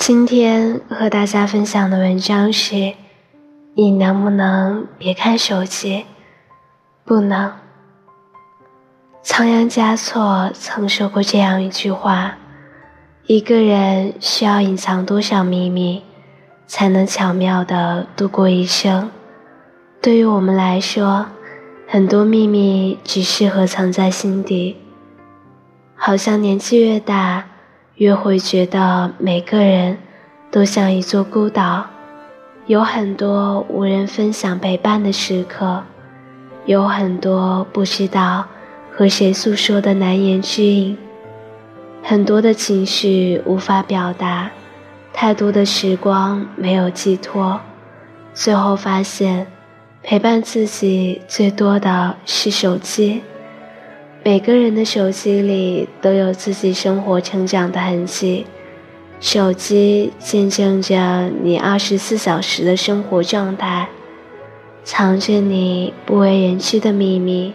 今天和大家分享的文章是：你能不能别看手机？不能。仓央嘉措曾说过这样一句话：一个人需要隐藏多少秘密，才能巧妙的度过一生？对于我们来说，很多秘密只适合藏在心底。好像年纪越大，越会觉得每个人都像一座孤岛，有很多无人分享陪伴的时刻，有很多不知道和谁诉说的难言之隐，很多的情绪无法表达，太多的时光没有寄托，最后发现陪伴自己最多的是手机。每个人的手机里都有自己生活成长的痕迹，手机见证着你二十四小时的生活状态，藏着你不为人知的秘密。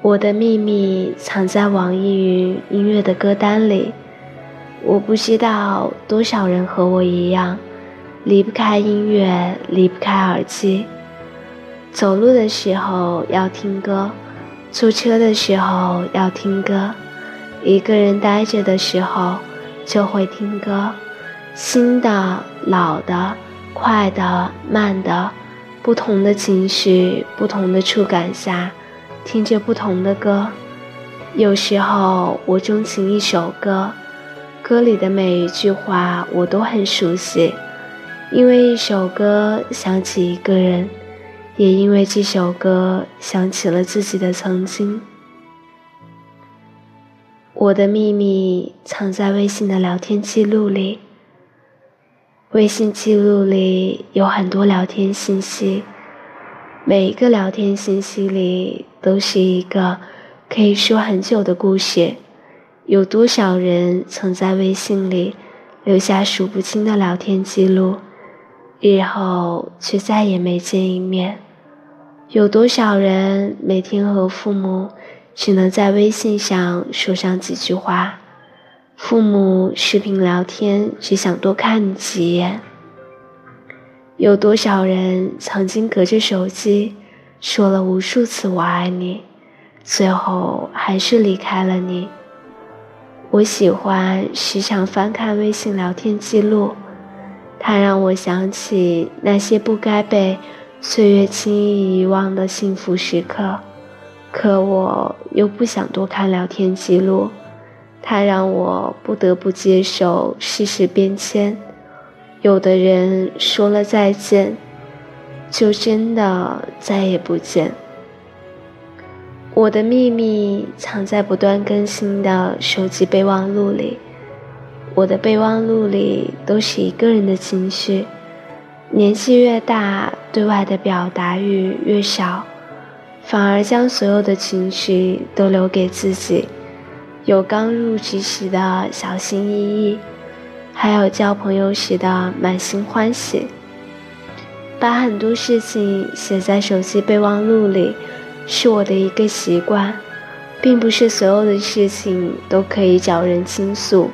我的秘密藏在网易云音乐的歌单里，我不知道多少人和我一样，离不开音乐，离不开耳机，走路的时候要听歌。坐车的时候要听歌，一个人呆着的时候就会听歌。新的、老的、快的、慢的，不同的情绪、不同的触感下，听着不同的歌。有时候我钟情一首歌，歌里的每一句话我都很熟悉，因为一首歌想起一个人。也因为这首歌想起了自己的曾经。我的秘密藏在微信的聊天记录里。微信记录里有很多聊天信息，每一个聊天信息里都是一个可以说很久的故事。有多少人曾在微信里留下数不清的聊天记录？日后却再也没见一面。有多少人每天和父母只能在微信上说上几句话？父母视频聊天只想多看你几眼。有多少人曾经隔着手机说了无数次“我爱你”，最后还是离开了你？我喜欢时常翻看微信聊天记录。它让我想起那些不该被岁月轻易遗忘的幸福时刻，可我又不想多看聊天记录。它让我不得不接受世事变迁，有的人说了再见，就真的再也不见。我的秘密藏在不断更新的手机备忘录里。我的备忘录里都是一个人的情绪，年纪越大，对外的表达欲越少，反而将所有的情绪都留给自己。有刚入职时的小心翼翼，还有交朋友时的满心欢喜。把很多事情写在手机备忘录里，是我的一个习惯，并不是所有的事情都可以找人倾诉。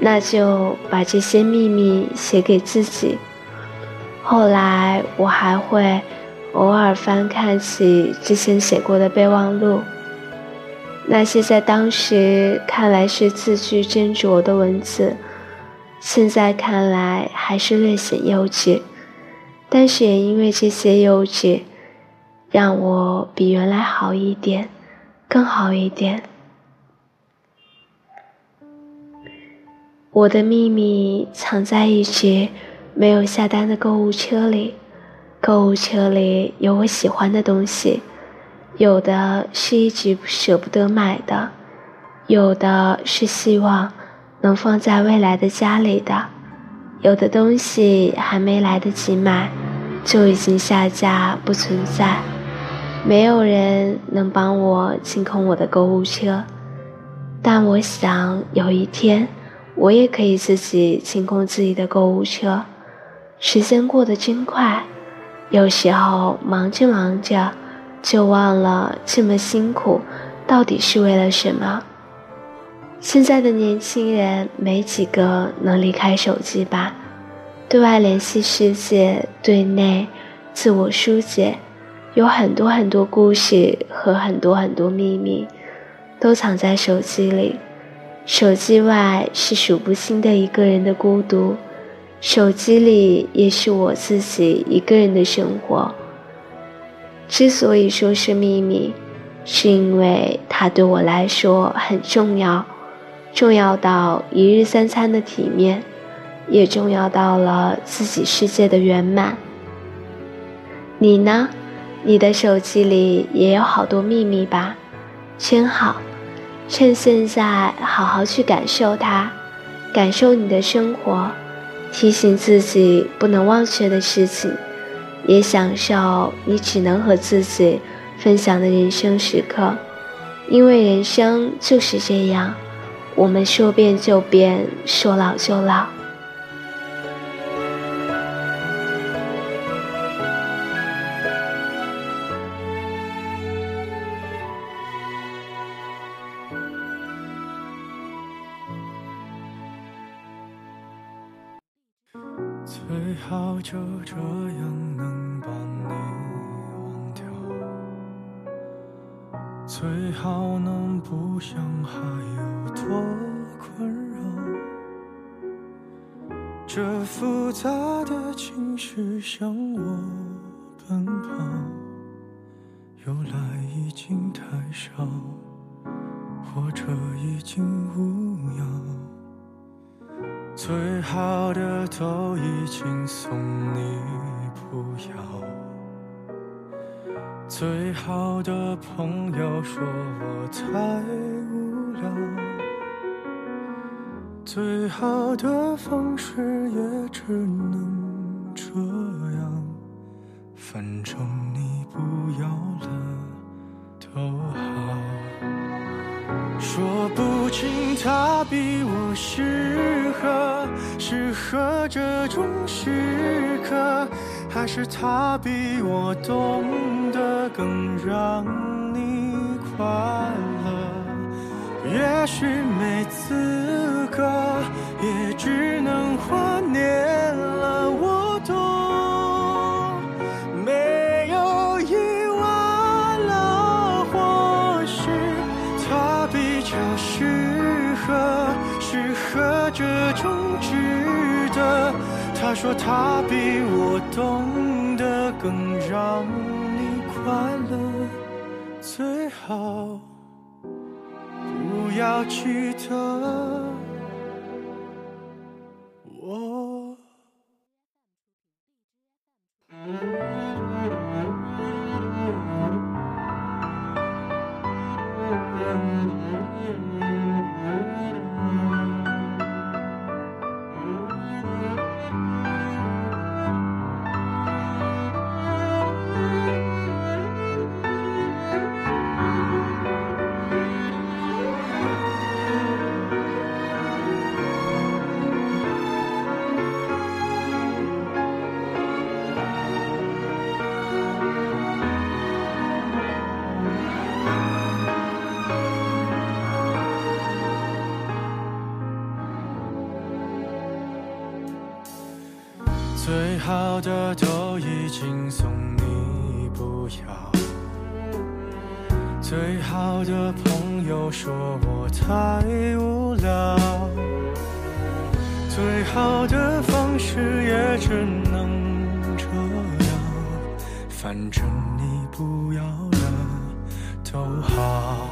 那就把这些秘密写给自己。后来我还会偶尔翻看起之前写过的备忘录，那些在当时看来是字句斟酌的文字，现在看来还是略显幼稚。但是也因为这些幼稚，让我比原来好一点，更好一点。我的秘密藏在一直没有下单的购物车里，购物车里有我喜欢的东西，有的是一直舍不得买的，有的是希望能放在未来的家里的，有的东西还没来得及买，就已经下架不存在，没有人能帮我清空我的购物车，但我想有一天。我也可以自己清空自己的购物车。时间过得真快，有时候忙着忙着，就忘了这么辛苦到底是为了什么。现在的年轻人没几个能离开手机吧？对外联系世界，对内自我疏解，有很多很多故事和很多很多秘密，都藏在手机里。手机外是数不清的一个人的孤独，手机里也是我自己一个人的生活。之所以说是秘密，是因为它对我来说很重要。重要到一日三餐的体面，也重要到了自己世界的圆满。你呢？你的手机里也有好多秘密吧？真好，趁现在好好去感受它，感受你的生活，提醒自己不能忘却的事情，也享受你只能和自己分享的人生时刻，因为人生就是这样。我们说变就变，说老就老。最好就这样能把你忘掉，最好能不想还有。多困扰，这复杂的情绪向我奔跑，由来已经太少，或者已经无恙，最好的都已经送你不要，最好的朋友说我太无聊。最好的方式也只能这样，反正你不要了都好。说不清他比我适合，适合这种时刻，还是他比我懂得更让你快乐。也许没资格，也只能怀念了。说他比我懂得更让你快乐，最好。不要记得好的都已经送你不要，最好的朋友说我太无聊，最好的方式也只能这样，反正你不要了都好。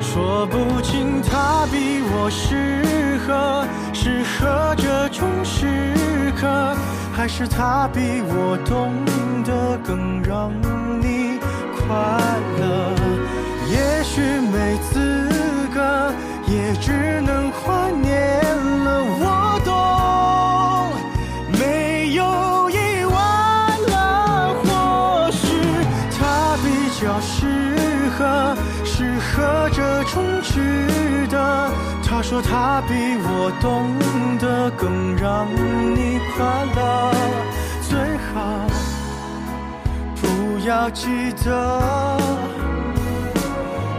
说不清他比我适合，适合这种时刻，还是他比我懂得更让你快乐。也许没资格，也只能怀念了。我懂，没有意外了。或许他比较适合。适合这种值得。他说他比我懂得更让你快乐，最好不要记得，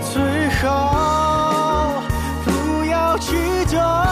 最好不要记得。